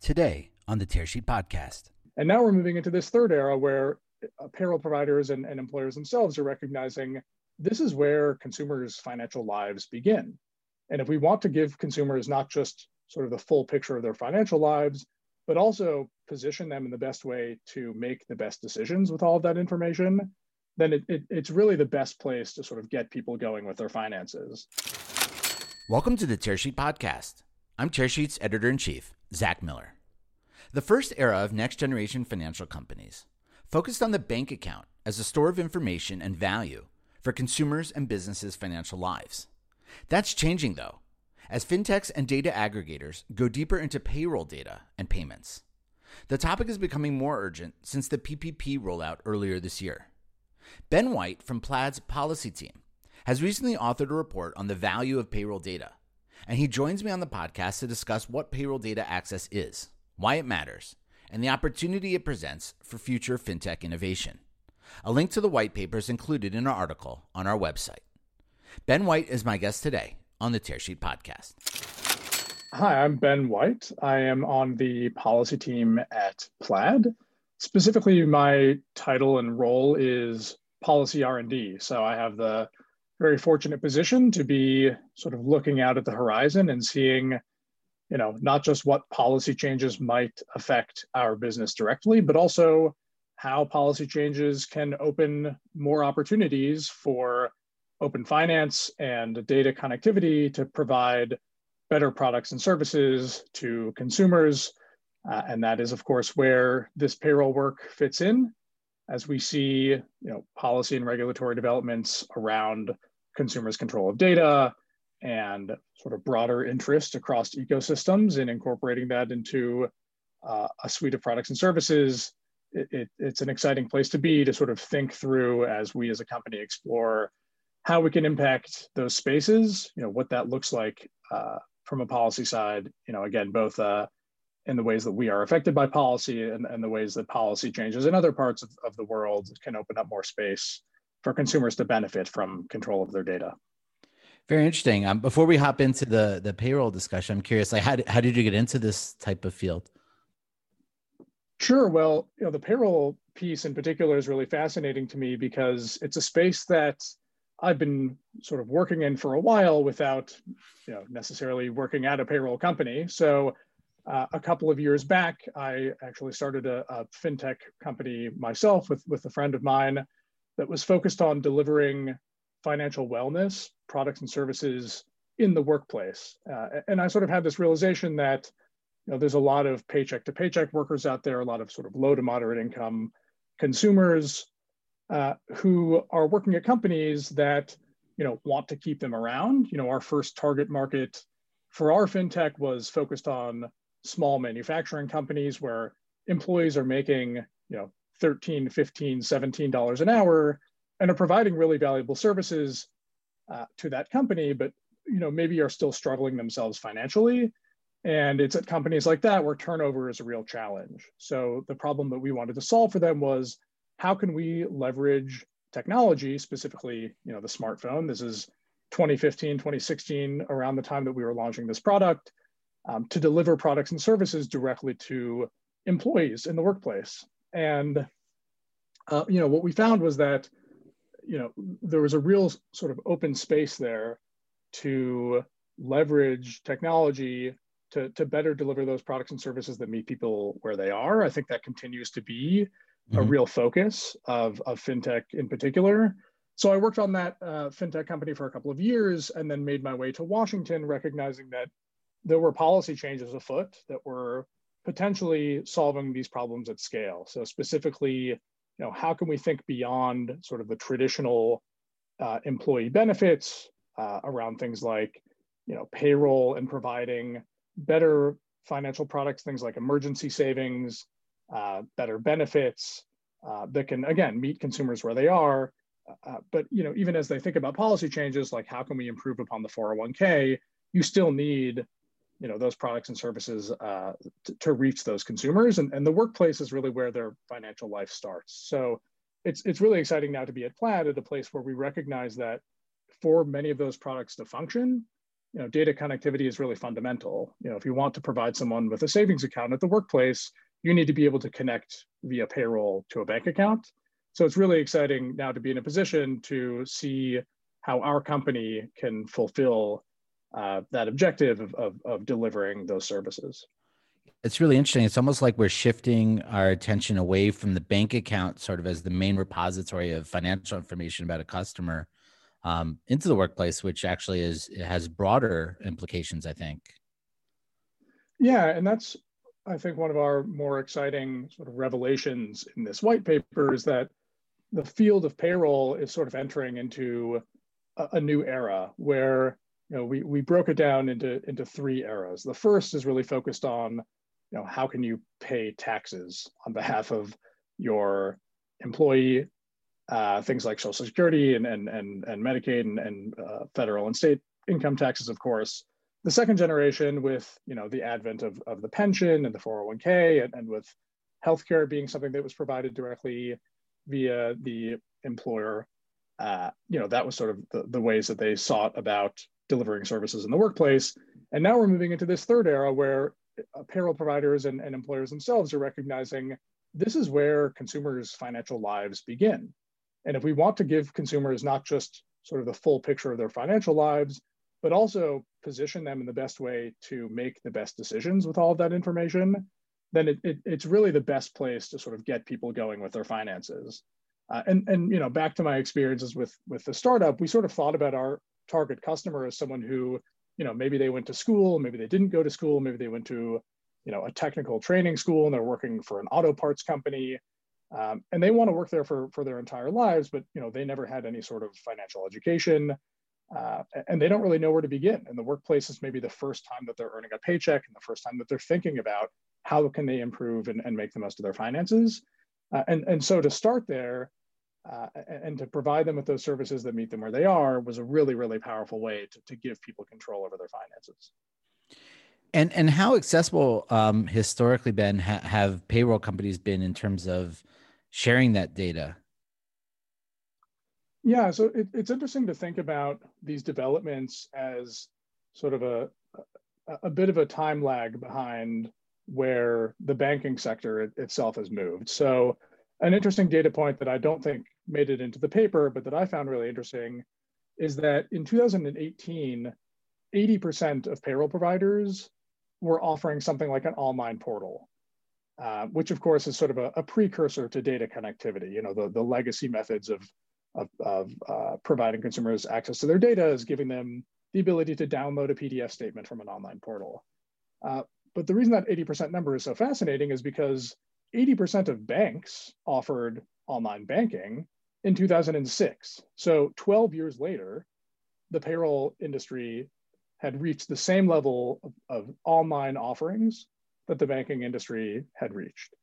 today on the Tearsheet Podcast. And now we're moving into this third era where payroll providers and, and employers themselves are recognizing this is where consumers' financial lives begin. And if we want to give consumers not just sort of the full picture of their financial lives, but also position them in the best way to make the best decisions with all of that information, then it, it, it's really the best place to sort of get people going with their finances. Welcome to the Tearsheet Podcast. I'm Tearsheet's editor in chief, Zach Miller. The first era of next generation financial companies focused on the bank account as a store of information and value for consumers and businesses' financial lives. That's changing, though, as fintechs and data aggregators go deeper into payroll data and payments. The topic is becoming more urgent since the PPP rollout earlier this year. Ben White from Plaid's policy team has recently authored a report on the value of payroll data, and he joins me on the podcast to discuss what payroll data access is, why it matters, and the opportunity it presents for future fintech innovation. A link to the white paper is included in our article on our website. Ben White is my guest today on the Tearsheet Podcast. Hi, I'm Ben White. I am on the policy team at Plaid. Specifically, my title and role is policy R&D. So I have the very fortunate position to be sort of looking out at the horizon and seeing you know, not just what policy changes might affect our business directly, but also how policy changes can open more opportunities for open finance and data connectivity to provide better products and services to consumers. Uh, and that is, of course, where this payroll work fits in as we see you know, policy and regulatory developments around consumers' control of data, and sort of broader interest across ecosystems in incorporating that into uh, a suite of products and services, it, it, it's an exciting place to be to sort of think through as we as a company explore how we can impact those spaces, you know, what that looks like uh, from a policy side, you know, again, both uh, in the ways that we are affected by policy and, and the ways that policy changes in other parts of, of the world can open up more space for consumers to benefit from control of their data. Very interesting. Um, before we hop into the the payroll discussion, I'm curious, like how did, how did you get into this type of field? Sure. Well, you know, the payroll piece in particular is really fascinating to me because it's a space that I've been sort of working in for a while without, you know, necessarily working at a payroll company. So, uh, a couple of years back, I actually started a, a fintech company myself with with a friend of mine that was focused on delivering financial wellness products and services in the workplace. Uh, and I sort of had this realization that you know, there's a lot of paycheck to paycheck workers out there, a lot of sort of low to moderate income consumers uh, who are working at companies that you know want to keep them around. You know, our first target market for our fintech was focused on small manufacturing companies where employees are making you know 13 15 17 dollars an hour and are providing really valuable services uh, to that company, but you know maybe are still struggling themselves financially. And it's at companies like that where turnover is a real challenge. So the problem that we wanted to solve for them was how can we leverage technology, specifically, you know, the smartphone. This is 2015, 2016, around the time that we were launching this product, um, to deliver products and services directly to employees in the workplace. And uh, you know, what we found was that you know, there was a real sort of open space there to leverage technology to, to better deliver those products and services that meet people where they are. I think that continues to be mm-hmm. a real focus of, of fintech in particular. So I worked on that uh, fintech company for a couple of years and then made my way to Washington, recognizing that there were policy changes afoot that were potentially solving these problems at scale. So specifically, you know, how can we think beyond sort of the traditional uh, employee benefits uh, around things like, you know, payroll and providing better financial products, things like emergency savings, uh, better benefits uh, that can again meet consumers where they are. Uh, but you know, even as they think about policy changes, like how can we improve upon the 401k, you still need you know those products and services uh, to, to, reach those consumers and, and the workplace is really where their financial life starts so it's it's really exciting now to be at Plaid at a place where we recognize that for many of those products to function you know, data connectivity is really fundamental. You know, if you want to provide someone with a savings account at the workplace, you need to be able to connect via payroll to a bank account. So it's really exciting now to be in a position to see how our company can fulfill uh, that objective of, of, of delivering those services. It's really interesting. It's almost like we're shifting our attention away from the bank account, sort of as the main repository of financial information about a customer, um, into the workplace, which actually is has broader implications. I think. Yeah, and that's I think one of our more exciting sort of revelations in this white paper is that the field of payroll is sort of entering into a, a new era where you know we we broke it down into into three eras. The first is really focused on you know how can you pay taxes on behalf of your employee uh, things like social security and and and, and medicaid and, and uh, federal and state income taxes of course the second generation with you know the advent of, of the pension and the 401k and, and with healthcare being something that was provided directly via the employer uh, you know that was sort of the, the ways that they sought about delivering services in the workplace and now we're moving into this third era where payroll providers and, and employers themselves are recognizing this is where consumers financial lives begin and if we want to give consumers not just sort of the full picture of their financial lives but also position them in the best way to make the best decisions with all of that information, then it, it, it's really the best place to sort of get people going with their finances. Uh, and, and you know, back to my experiences with, with the startup, we sort of thought about our target customer is someone who, you know, maybe they went to school, maybe they didn't go to school, maybe they went to, you know, a technical training school and they're working for an auto parts company. Um, and they want to work there for, for their entire lives, but you know they never had any sort of financial education. Uh, and they don't really know where to begin. And the workplace is maybe the first time that they're earning a paycheck and the first time that they're thinking about how can they improve and, and make the most of their finances. Uh, and, and so to start there uh, and to provide them with those services that meet them where they are was a really, really powerful way to, to give people control over their finances. And, and how accessible um, historically, Ben, ha- have payroll companies been in terms of sharing that data? Yeah, so it, it's interesting to think about these developments as sort of a, a, a bit of a time lag behind where the banking sector itself has moved. So an interesting data point that I don't think made it into the paper, but that I found really interesting is that in 2018, 80% of payroll providers were offering something like an online portal, uh, which of course is sort of a, a, precursor to data connectivity, you know, the, the legacy methods of of, of uh, providing consumers access to their data is giving them the ability to download a PDF statement from an online portal. Uh, but the reason that 80% number is so fascinating is because 80% of banks offered online banking in 2006. So 12 years later, the payroll industry had reached the same level of, of online offerings that the banking industry had reached.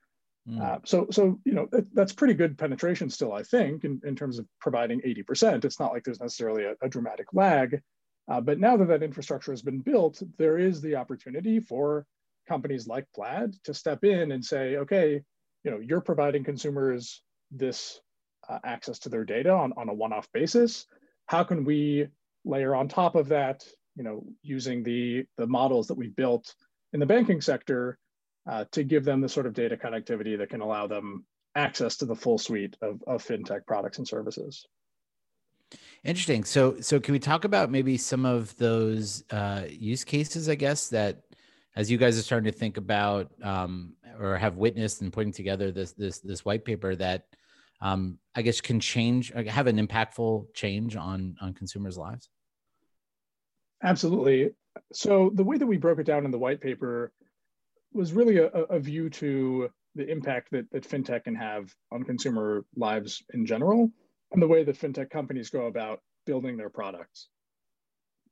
Mm. Uh, so, so you know that's pretty good penetration still, I think, in, in terms of providing 80%. It's not like there's necessarily a, a dramatic lag, uh, but now that that infrastructure has been built, there is the opportunity for companies like Plaid to step in and say, okay, you know, you're providing consumers this uh, access to their data on, on a one-off basis. How can we layer on top of that, you know, using the the models that we've built in the banking sector uh, to give them the sort of data connectivity that can allow them access to the full suite of, of fintech products and services. Interesting. So, so can we talk about maybe some of those uh, use cases? I guess that as you guys are starting to think about um, or have witnessed and putting together this this this white paper that um, I guess can change, have an impactful change on on consumers' lives. Absolutely. So the way that we broke it down in the white paper was really a, a view to the impact that, that fintech can have on consumer lives in general and the way that fintech companies go about building their products.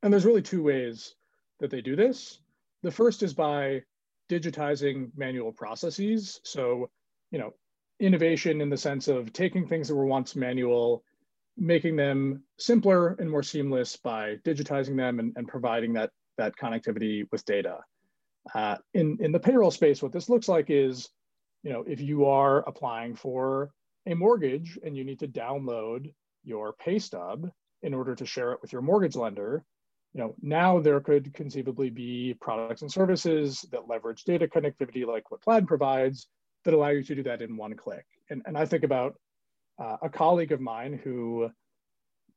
And there's really two ways that they do this. The first is by digitizing manual processes. So, you know, innovation in the sense of taking things that were once manual, making them simpler and more seamless by digitizing them and, and providing that, that connectivity with data. Uh, in, in the payroll space, what this looks like is, you know, if you are applying for a mortgage and you need to download your pay stub in order to share it with your mortgage lender, you know, now there could conceivably be products and services that leverage data connectivity like what Plaid provides that allow you to do that in one click. And, and I think about uh, a colleague of mine who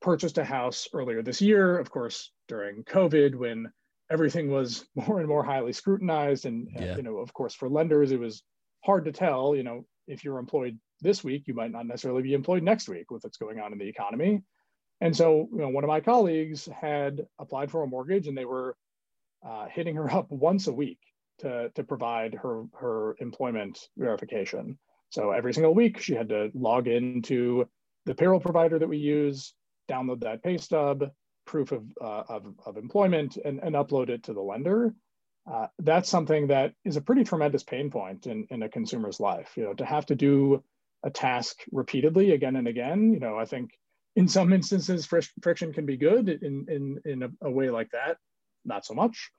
purchased a house earlier this year, of course, during COVID when everything was more and more highly scrutinized. And, yeah. uh, you know, of course, for lenders, it was hard to tell, you know, if you're employed this week, you might not necessarily be employed next week with what's going on in the economy. And so, you know, one of my colleagues had applied for a mortgage and they were uh, hitting her up once a week to, to provide her, her employment verification. So every single week she had to log into the payroll provider that we use, download that pay stub, proof of, uh, of, of, employment, and, and upload it to the lender. Uh, that's something that is a pretty tremendous pain point in, in a consumer's life. You know, to have to do a task repeatedly again and again. You know, I think in some instances friction can be good. In in in a, a way like that, not so much.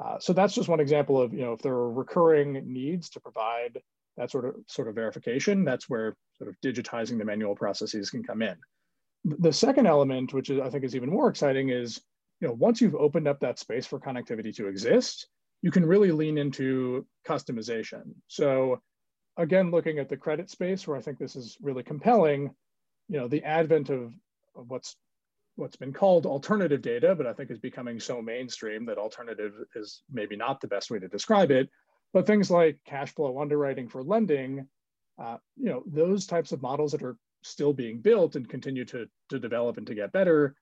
Uh, so that's just one example of you know if there are recurring needs to provide that sort of sort of verification, that's where sort of digitizing the manual processes can come in. The second element, which is, I think is even more exciting, is you know once you've opened up that space for connectivity to exist, you can really lean into customization. So again, looking at the credit space where I think this is really compelling, you know, the advent of, of what's what's been called alternative data, but I think is becoming so mainstream that alternative is maybe not the best way to describe it. But things like cash flow underwriting for lending, uh, you know, those types of models that are still being built and continue to, to develop and to get better,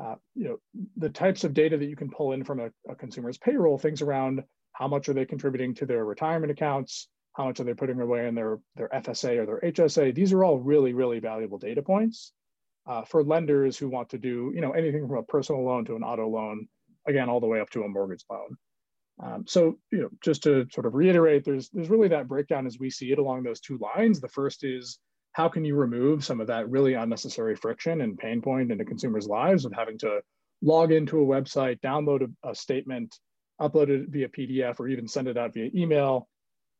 uh, you know, the types of data that you can pull in from a, a consumer's payroll, things around how much are they contributing to their retirement accounts, how much are they putting away in their, their FSA or their HSA. These are all really, really valuable data points uh, for lenders who want to do, you know, anything from a personal loan to an auto loan, again, all the way up to a mortgage loan. Um, so, you know, just to sort of reiterate, there's there's really that breakdown as we see it along those two lines. The first is how can you remove some of that really unnecessary friction and pain point into consumers' lives of having to log into a website, download a, a statement, upload it via PDF, or even send it out via email.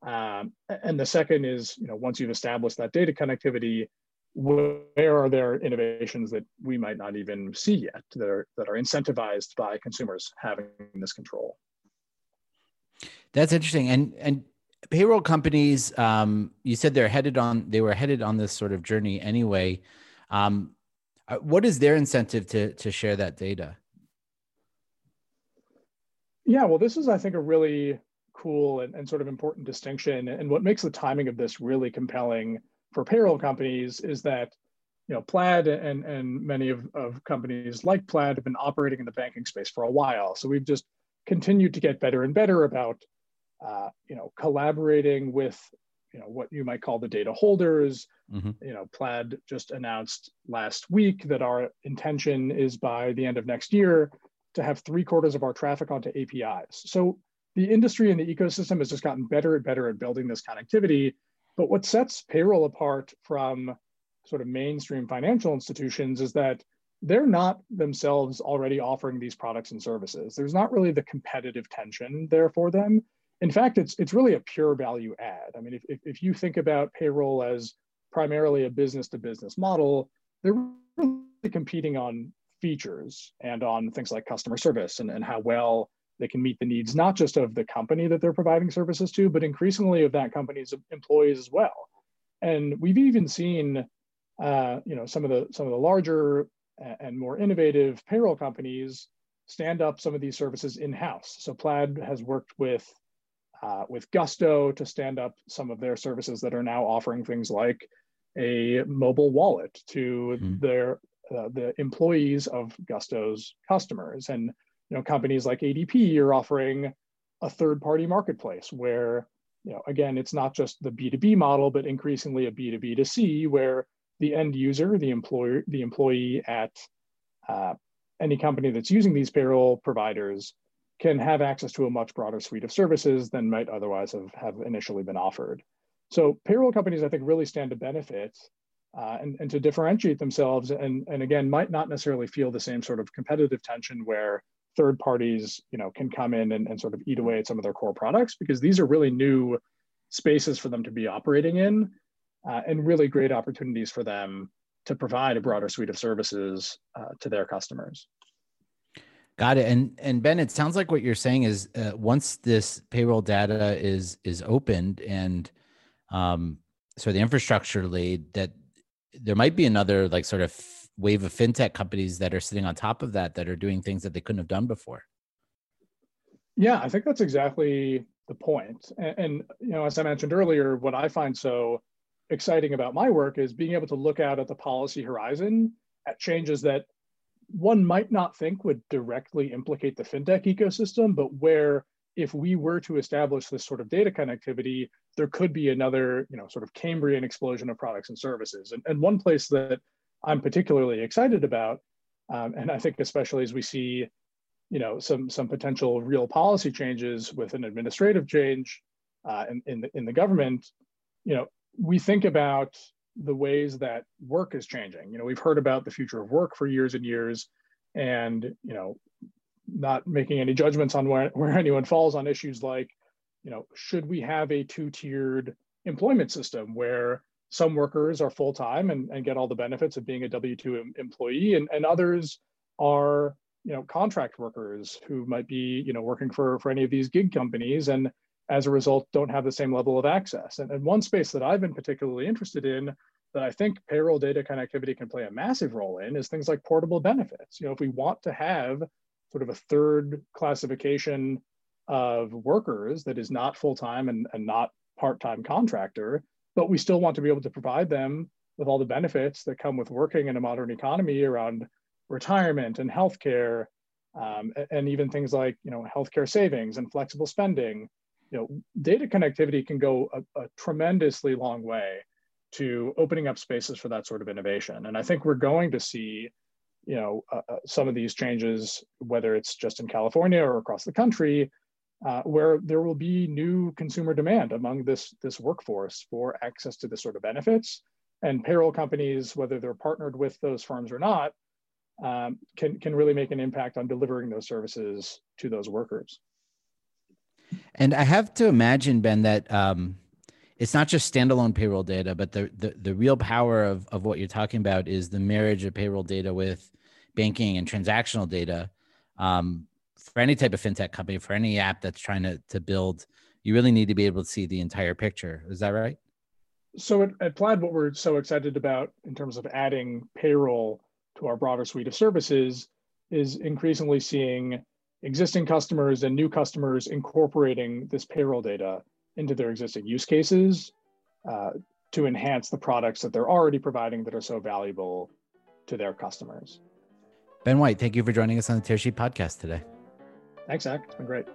Um, and the second is, you know, once you've established that data connectivity, where are there innovations that we might not even see yet that are that are incentivized by consumers having this control? That's interesting. And and payroll companies, um, you said they're headed on, they were headed on this sort of journey anyway. Um, uh, what is their incentive to, to share that data? Yeah, well, this is, I think, a really cool and, and sort of important distinction. And what makes the timing of this really compelling for payroll companies is that you know, Plaid and, and many of, of companies like Plaid have been operating in the banking space for a while. So we've just continued to get better and better about uh, you know, collaborating with, you know, what you might call the data holders. Mm-hmm. You know, Plaid just announced last week that our intention is by the end of next year to have three quarters of our traffic onto APIs. So the industry and the ecosystem has just gotten better and better at building this connectivity. But what sets payroll apart from sort of mainstream financial institutions is that they're not themselves already offering these products and services. There's not really the competitive tension there for them in fact, it's it's really a pure value add. I mean, if, if, if you think about payroll as primarily a business to business model, they're really competing on features and on things like customer service and, and how well they can meet the needs, not just of the company that they're providing services to, but increasingly of that company's employees as well. And we've even seen, uh, you know, some of the some of the larger and more innovative payroll companies stand up some of these services in house. So Plaid has worked with uh, with Gusto to stand up some of their services that are now offering things like a mobile wallet to mm-hmm. their uh, the employees of Gusto's customers, and you know companies like ADP are offering a third party marketplace where you know again it's not just the B2B model, but increasingly a B2B to C where the end user, the employer, the employee at uh, any company that's using these payroll providers can have access to a much broader suite of services than might otherwise have, have initially been offered. So payroll companies, I think, really stand to benefit uh, and, and to differentiate themselves and, and again, might not necessarily feel the same sort of competitive tension where third parties you know, can come in and, and sort of eat away at some of their core products because these are really new spaces for them to be operating in uh, and really great opportunities for them to provide a broader suite of services uh, to their customers Got it. And and Ben, it sounds like what you're saying is uh, once this payroll data is is opened and um, so the infrastructure laid, that there might be another like sort of wave of fintech companies that are sitting on top of that that are doing things that they couldn't have done before. Yeah, I think that's exactly the point. And, and you know, as I mentioned earlier, what I find so exciting about my work is being able to look out at the policy horizon at changes that one might not think would directly implicate the fintech ecosystem, but where if we were to establish this sort of data connectivity, there could be another, you know, sort of Cambrian explosion of products and services. And, and one place that I'm particularly excited about, um, and I think especially as we see, you know, some some potential real policy changes with an administrative change uh, in, in the in the government, you know, we think about the ways that work is changing. You know, we've heard about the future of work for years and years, and you know, not making any judgments on where, where anyone falls on issues like, you know, should we have a two-tiered employment system where some workers are full-time and, and get all the benefits of being a W-2 employee and, and others are, you know, contract workers who might be, you know, working for, for any of these gig companies and as a result don't have the same level of access. And, and one space that I've been particularly interested in that I think payroll data connectivity can play a massive role in is things like portable benefits. You know, if we want to have sort of a third classification of workers that is not full-time and, and not part-time contractor, but we still want to be able to provide them with all the benefits that come with working in a modern economy around retirement and healthcare, um, and even things like you know healthcare savings and flexible spending you know, data connectivity can go a, a tremendously long way to opening up spaces for that sort of innovation. And I think we're going to see, you know, uh, uh, some of these changes, whether it's just in California or across the country, uh, where there will be new consumer demand among this this workforce for access to this sort of benefits. And payroll companies, whether they're partnered with those firms or not, um, can can really make an impact on delivering those services to those workers. And I have to imagine, Ben, that um, it's not just standalone payroll data, but the, the, the real power of, of what you're talking about is the marriage of payroll data with banking and transactional data. Um, for any type of fintech company, for any app that's trying to, to build, you really need to be able to see the entire picture. Is that right? So at, at Plaid, what we're so excited about in terms of adding payroll to our broader suite of services is increasingly seeing existing customers and new customers incorporating this payroll data into their existing use cases uh, to enhance the products that they're already providing that are so valuable to their customers. Ben White, thank you for joining us on the Tearsheet podcast today. Thanks, Zach. It's been great.